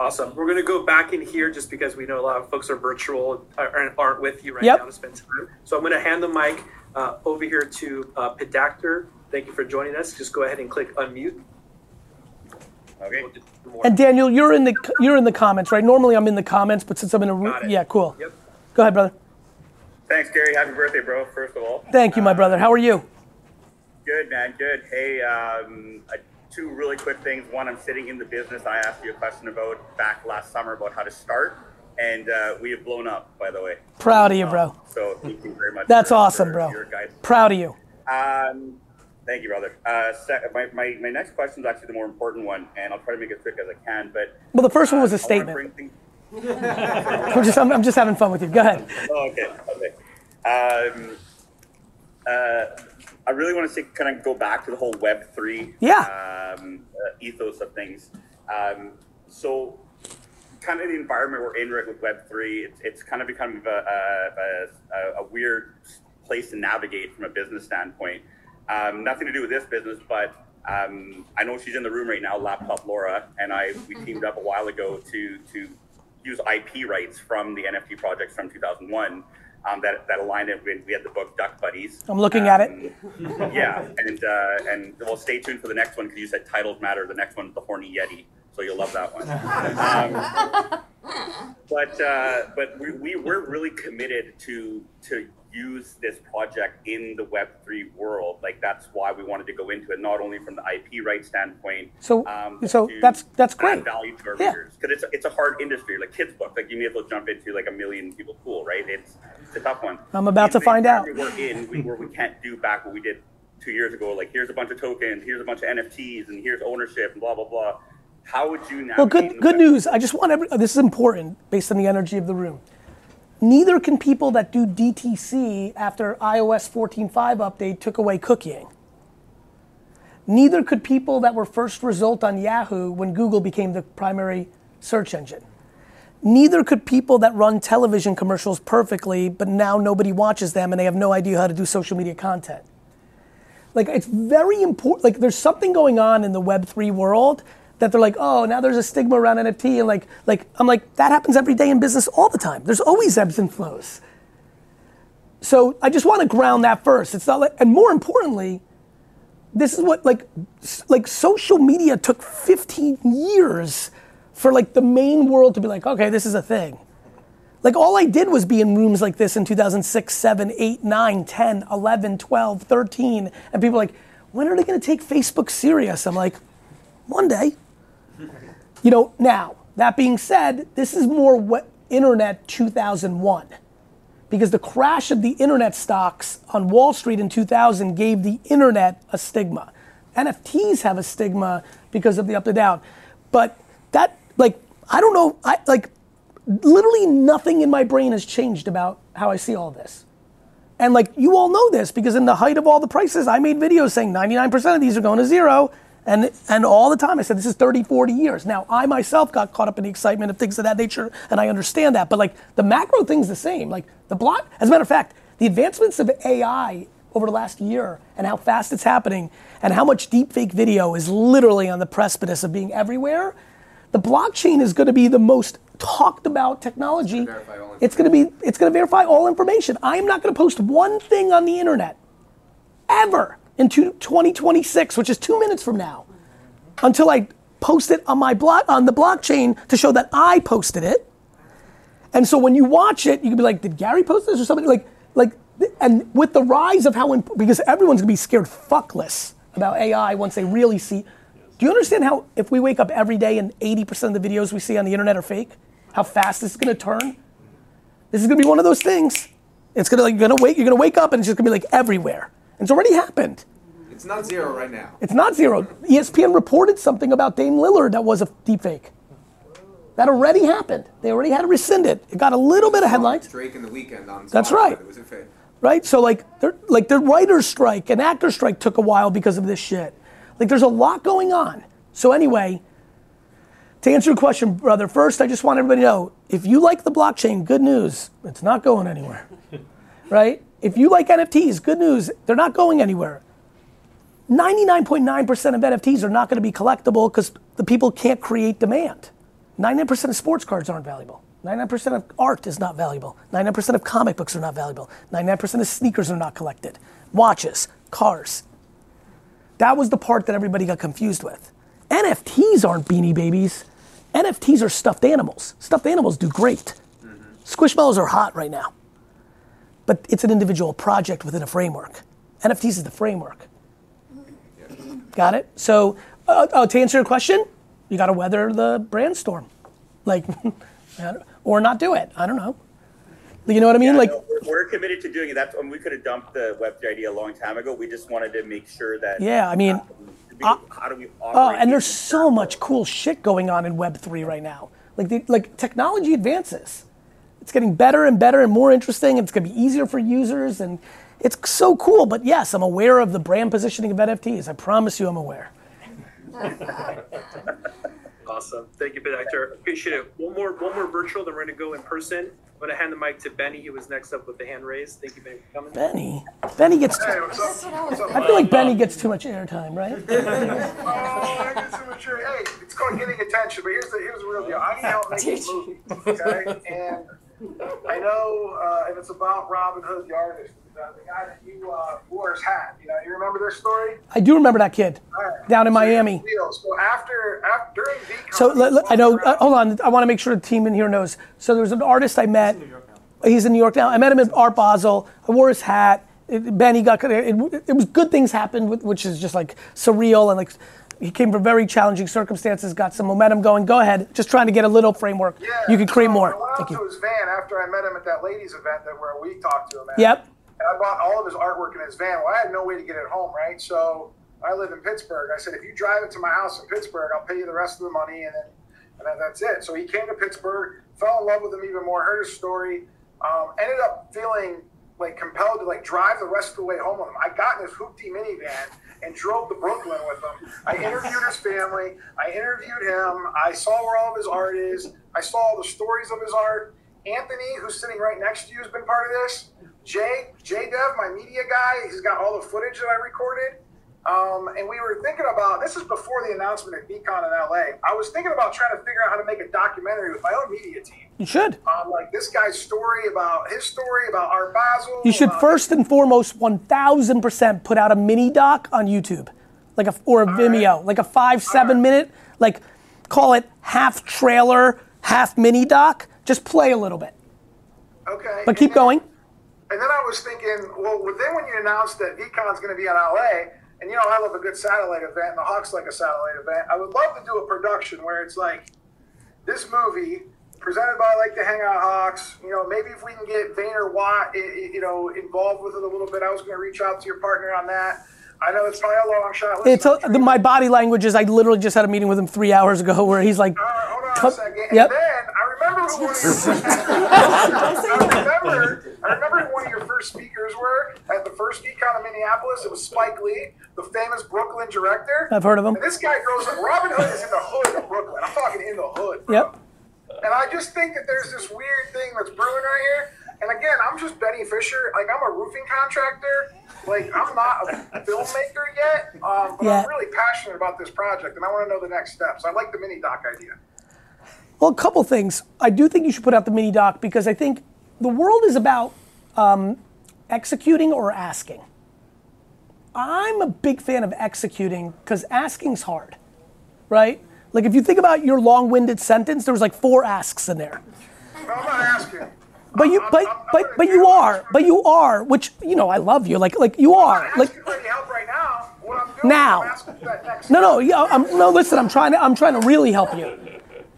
Awesome. We're going to go back in here just because we know a lot of folks are virtual and aren't with you right Yep. now to spend time. So I'm going to hand the mic uh, over here to uh, Pedactor. Thank you for joining us. Just go ahead and click unmute. Okay. We'll. And Daniel, you're in the you're in the comments, right? Normally I'm in the comments, but since I'm in a Got it. yeah, cool. Yep. Go ahead, brother. Thanks, Gary. Happy birthday, bro. First of all. Thank you, my Uh, brother. How are you? Good, man. Good. Hey, um, uh, two really quick things. One, I'm sitting in the business. I asked you a question about back last summer about how to start, and uh, we have blown up, by the way. Proud of you, bro. So thank you very much. That's for- awesome, for bro. Your guidance. Proud of you. Um, thank you, brother. Uh, sec- my, my, my next question is actually the more important one, and I'll try to make it quick as I can. But Well, the first one was a wanna statement. things- I'm just I'm, I'm just having fun with you. Go ahead. Oh, okay. Okay. Um, uh, I really want to say, kind of go back to the whole Web three Yeah. um, uh, ethos of things. Um, so, kind of the environment we're in right with Web three, it's, it's kind of become a, a, a, a weird place to navigate from a business standpoint. Um, nothing to do with this business, but um, I know she's in the room right now, Laptop Laura, and I we teamed up a while ago to to use IP rights from the NFT projects from 2001 um, that that aligned it. with- We had the book Duck Buddies. I'm looking at it. Yeah, and uh, and well, stay tuned for the next one because you said titles matter. The next one's the Horny Yeti, so you'll love that one. Um, but uh, but we, we we're really committed to to use this project in the Web three world. Like that's why we wanted to go into it, not only from the IP right standpoint. So- um, so that's- that's great. value to our Yeah. readers because it's it's a hard industry. Like kids book, like you may as well jump into like a million people pool, right? It's it's a tough one. I'm about to find out. We're in we, where we can't do back what we did two years ago. Like here's a bunch of tokens, here's a bunch of NFTs, and here's ownership, and blah blah blah. How would you now? Well, good good news. I just want every. This is important based on the energy of the room. Neither can people that do DTC after iOS 14.5 update took away cookieing. Neither could people that were first result on Yahoo when Google became the primary search engine. Neither could people that run television commercials perfectly, but now nobody watches them and they have no idea how to do social media content. Like it's very important. Like there's something going on in the Web3 world that they're like, oh, now there's a stigma around NFT, and like, like I'm like that happens every day in business all the time. There's always ebbs and flows. So I just want to ground that first. It's not like, and more importantly, this is what like, like social media took 15 years for like the main world to be like, okay, this is a thing. Like all I did was be in rooms like this in 2006, 7, 8, 9, 10, 11, 12, 13. And people like, when are they going to take Facebook serious? I'm like, one day. You know, now, that being said, this is more what internet 2001. Because the crash of the internet stocks on Wall Street in 2000 gave the internet a stigma. NFTs have a stigma because of the up to down. But that, like, I don't know, I like, literally nothing in my brain has changed about how I see all this. And like you all know this because in the height of all the prices, I made videos saying 99% of these are going to zero. And, and all the time I said, this is 30, 40 years. Now, I myself got caught up in the excitement of things of that nature, and I understand that. But like the macro thing's the same. Like the block, as a matter of fact, the advancements of AI over the last year and how fast it's happening and how much deepfake video is literally on the precipice of being everywhere, the blockchain is going to be the most talked about technology. It's going to be it's going to verify all information. I am not going to post one thing on the internet ever in two- 2026, which is 2 minutes from now, until I post it on my block on the blockchain to show that I posted it. And so when you watch it, you can be like, did Gary post this or somebody like like and with the rise of how imp- because everyone's to be scared fuckless about AI once they really see do you understand how if we wake up every day and 80% of the videos we see on the internet are fake? How fast this is to turn? This is to be one of those things. It's to like you're to wake you're to wake up and it's just to be like everywhere. It's already happened. It's not zero right now. It's not zero. ESPN reported something about Dame Lillard that was a deepfake. That already happened. They already had to rescind it. It got a little bit of headlines. Drake in the Weeknd on. That's Spotify. right. It was a fake. right? So like, like the writer's strike and actor strike took a while because of this shit. Like, there's a lot going on. So anyway, to answer your question, brother, first I just want everybody to know if you like the blockchain, good news, it's not going anywhere, right? If you like NFTs, good news, they're not going anywhere. 99.9% of NFTs are not going to be collectible because the people can't create demand. 99% of sports cards aren't valuable. 99% of art is not valuable. 99% of comic books are not valuable. 99% of sneakers are not collected. Watches, cars. That was the part that everybody got confused with. NFTs aren't beanie babies. NFTs are stuffed animals. Stuffed animals do great. Mm-hmm. Squishmallows are hot right now. But it's an individual project within a framework. NFTs is the framework. Got it? So, uh, uh, to answer your question, you got to weather the brand storm. Like, or not do it. I don't know. You know what I mean? Yeah, like, no, we're, we're committed to doing it. That's when we could have dumped the Web3 idea a long time ago. We just wanted to make sure that. yeah, I mean, uh, how do we Oh, operate? and there's so much cool shit going on in Web three right now. Like the, like technology advances, it's getting better and better and more interesting. And it's gonna be easier for users, and it's so cool. But yes, I'm aware of the brand positioning of NFTs. I promise you, I'm aware. Awesome. Thank you, Hector. Appreciate it. One more, one more virtual, then we're gonna go in person. I'm gonna hand the mic to Benny. He was next up with the hand raised. Thank you, Benny, for coming. Benny. Benny gets. Hey, what's up? What's up? I feel like Benny gets too much airtime, right? Oh, I get so much. Hey, it's called getting attention. But here's the here's the real deal. I need help making this movie. Okay, and I know, uh, and it's about Robin Hood, the artist, the, the guy that you uh, wore his hat. You know, you remember this story? I do remember that kid Alright. down in So Miami. the deal. So after, after during VeeCon, So let- let- I know. Uh, hold on. I want to make sure the team in here knows. So there was an artist I met. He's in New York now. I met him at Art Basel. I wore his hat. It, Benny got. It, it was good things happened, which is just like surreal and like. He came from very challenging circumstances, got some momentum going. Go ahead, just trying to get a little framework. Yeah, you can create so more. I went Thank out to you. his van after I met him at that ladies event that where we talked to him at. Yep. And I bought all of his artwork in his van. Well, I had no way to get it home, right? So I live in Pittsburgh. I said, if you drive it to my house in Pittsburgh, I'll pay you the rest of the money, and then and then that's it. So he came to Pittsburgh, fell in love with him even more, heard his story, um, ended up feeling like compelled to like drive the rest of the way home with him. I got in his hoopty minivan and drove to Brooklyn with him. I interviewed his family. I interviewed him. I saw where all of his art is. I saw all the stories of his art. Anthony, who's sitting right next to you, has been part of this. Jay, Jay Dev, my media guy, he's got all the footage that I recorded. Um, and we were thinking about this is before the announcement at VeeCon in LA. I was thinking about trying to figure out how to make a documentary with my own media team. You should. Um, like this guy's story about his story about Art Basel. You should first and foremost, one thousand percent, put out a mini doc on YouTube, like a or a Vimeo, like a five seven minute, like call it half trailer, half mini doc. Just play a little bit, Okay. but keep and then- going. And then I was thinking, well, then when you announced that VeeCon's going to be in LA, and you know I love a good satellite event, and the Hawks like a satellite event. I would love to do a production where it's like this movie presented by like the Hangout Hawks. You know, maybe if we can get Vayner Watt, i- i- you know, involved with it a little bit. I was going to reach out to your partner on that. I know it's probably a long shot. Listen, It's a, the, my body language is. I literally just had a meeting with him three hours ago where he's like, Hold on a "Cut- second. Yep. And then I remember who one of your first I remember, I remember who one of your first speakers were at the first VeeCon in Minneapolis. It was Spike Lee, the famous Brooklyn director. I've heard of him. And this guy grows up. Robin Hood is in the hood of Brooklyn. I'm talking in the hood. Yep. And I just think that there's this weird thing that's brewing right here. And again, I'm just Benny Fisher. Like I'm a roofing contractor. Like I'm not a filmmaker yet, um, but Yeah. I'm really passionate about this project, and I want to know the next steps. I like the mini doc idea. Well, a couple things. I do think you should put out the mini doc because I think the world is about um, executing or asking. I'm a big fan of executing because asking's hard, right? Like if you think about your long-winded sentence, there was like four asks in there. No, I'm not asking. But you, but but but you are, but you are, which you know I love you, like like you are, like for any help right now. What I'm doing Now. is I'm asking for that next No, no, yeah, I'm, no. Listen, I'm trying to. I'm trying to really help you.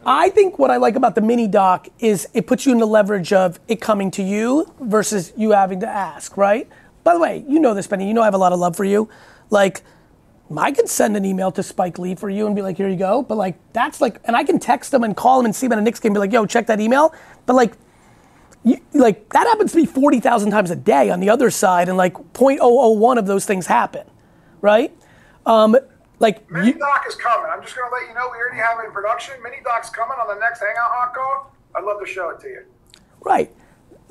I think what I like about the mini doc is it puts you in the leverage of it coming to you versus you having to ask, right? By the way, you know this, Benny. You know I have a lot of love for you. Like, I could send an email to Spike Lee for you and be like, "Here you go." But like, that's like, and I can text him and call him and see him at a Knicks game, and be like, "Yo, check that email." But like, you, like that happens to me forty thousand times a day on the other side, and like 0.001 of those things happen, right? Um, like Mini doc is coming. I'm just going to let you know we already have it in production. Mini doc's coming on the next Hangout Hawk Call. I'd love to show it to you. Right.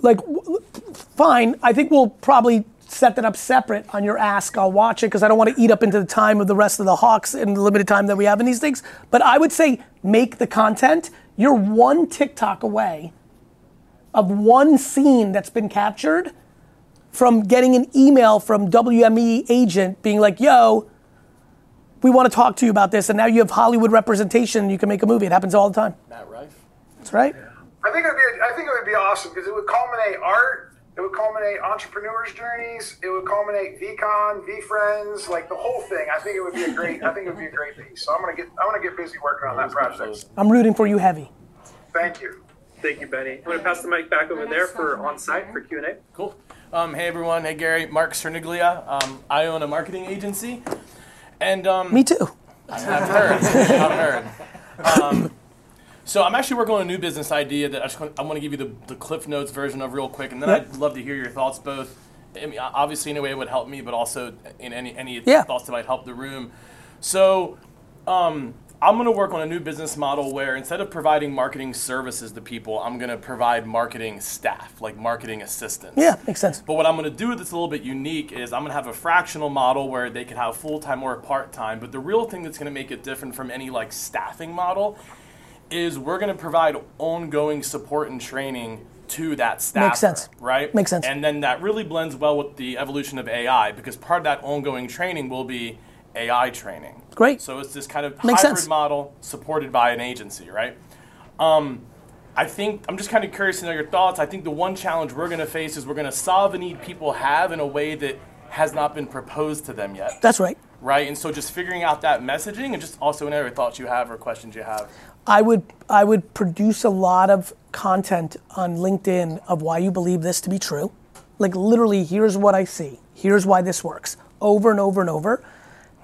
Like, w- fine. I think we'll probably set that up separate on your ask. I'll watch it because I don't want to eat up into the time of the rest of the Hawks in the limited time that we have in these things. But I would say make the content. You're one TikTok away of one scene that's been captured from getting an email from WME agent being like, yo, we want to talk to you about this. And now you have Hollywood representation you can make a movie. It happens all the time. Matt Rife. That's right. I think it would be. I think it would be awesome because it would culminate art. It would culminate entrepreneurs' journeys. It would culminate VeeCon, VeeFriends, like the whole thing. I think it would be a great. I think it would be a great piece. So I'm gonna get. I'm gonna get busy working on that project. I'm rooting for you heavy. Thank you. Thank you, Benny. I'm going to pass the mic back over there for on-site for Q&A. Cool. Um, hey everyone. Hey Gary. Mark Cerniglia. Um, I own a marketing agency, and um, Me too. I've heard. I've heard. Um, so I'm actually working on a new business idea that I just want, I want to give you the, the Cliff Notes version of real quick, and then Yep. I'd love to hear your thoughts both. I mean, obviously in a way it would help me, but also in any any Yeah. thoughts that might help the room. So, um, I'm going to work on a new business model where instead of providing marketing services to people, I'm going to provide marketing staff, like marketing assistants. Yeah, makes sense. But what I'm going to do that's a little bit unique is I'm going to have a fractional model where they could have full time or part time. But the real thing that's going to make it different from any like staffing model is we're going to provide ongoing support and training to that staff. Makes sense. Right? Makes sense. And then that really blends well with the evolution of AI because part of that ongoing training will be AI training. Great. So it's this kind of Makes hybrid sense. model supported by an agency, right? Um, I think I'm just kind of curious to know your thoughts. I think the one challenge we're going to face is we're going to solve a need people have in a way that has not been proposed to them yet. That's right. Right, and so just figuring out that messaging, and just also any other thoughts you have or questions you have. I would I would produce a lot of content on LinkedIn of why you believe this to be true. Like literally, here's what I see. Here's why this works. Over and over and over.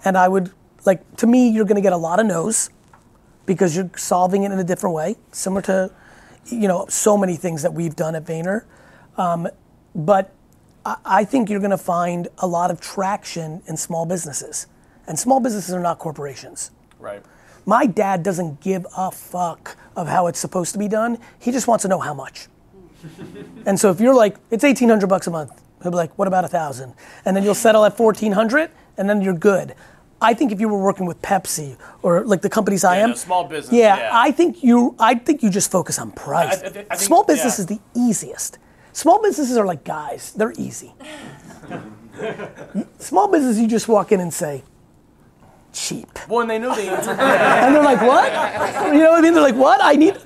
And I would like to me, you're gonna get a lot of no's because you're solving it in a different way, similar to you know so many things that we've done at Vayner. Um, but I, I think you're gonna find a lot of traction in small businesses, and small businesses are not corporations. Right. My dad doesn't give a fuck of how it's supposed to be done. He just wants to know how much. and so if you're like, it's eighteen hundred bucks a month, he'll be like, what about a thousand? And then you'll settle at fourteen hundred, and then you're good. I think if you were working with Pepsi or like the companies I Yeah, am, no, small business, Yeah, yeah. I think you. I think you just focus on price. I- I I think- Small business yeah. is the easiest. Small businesses are like guys; they're easy. Small business, you just walk in and say, cheap. Well, and they know the answer. and they're like, what? You know what I mean? They're like, what? I need,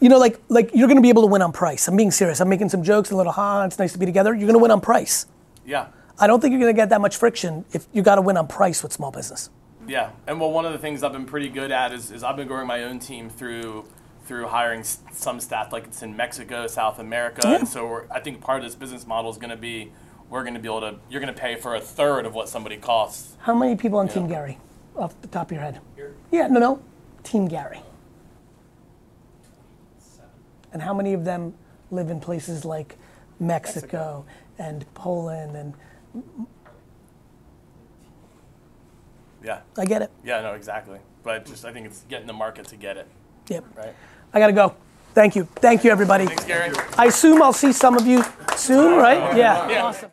you know, like like you're going to be able to win on price. I'm being serious. I'm making some jokes, a little ha. It's nice to be together. You're going to win on price. Yeah. I don't think you're going to get that much friction if you got to win on price with small business. Yeah, and well, one of the things I've been pretty good at is, is I've been growing my own team through through hiring some staff like it's in Mexico, South America, Yeah. and so we're, I think part of this business model is going to be we're going to be able to you're going to pay for a third of what somebody costs. How many people on Team Gary, off the top of your head? Yeah, no, no, Team Gary. And how many of them live in places like Mexico, and Poland and Yeah. I get it. Yeah, no, exactly. But just I think it's getting the market to get it. Yep. Right. I gotta go. Thank you. Thank you, everybody. Thanks, Gary. I assume I'll see some of you soon, right? Yeah. Yeah. Awesome.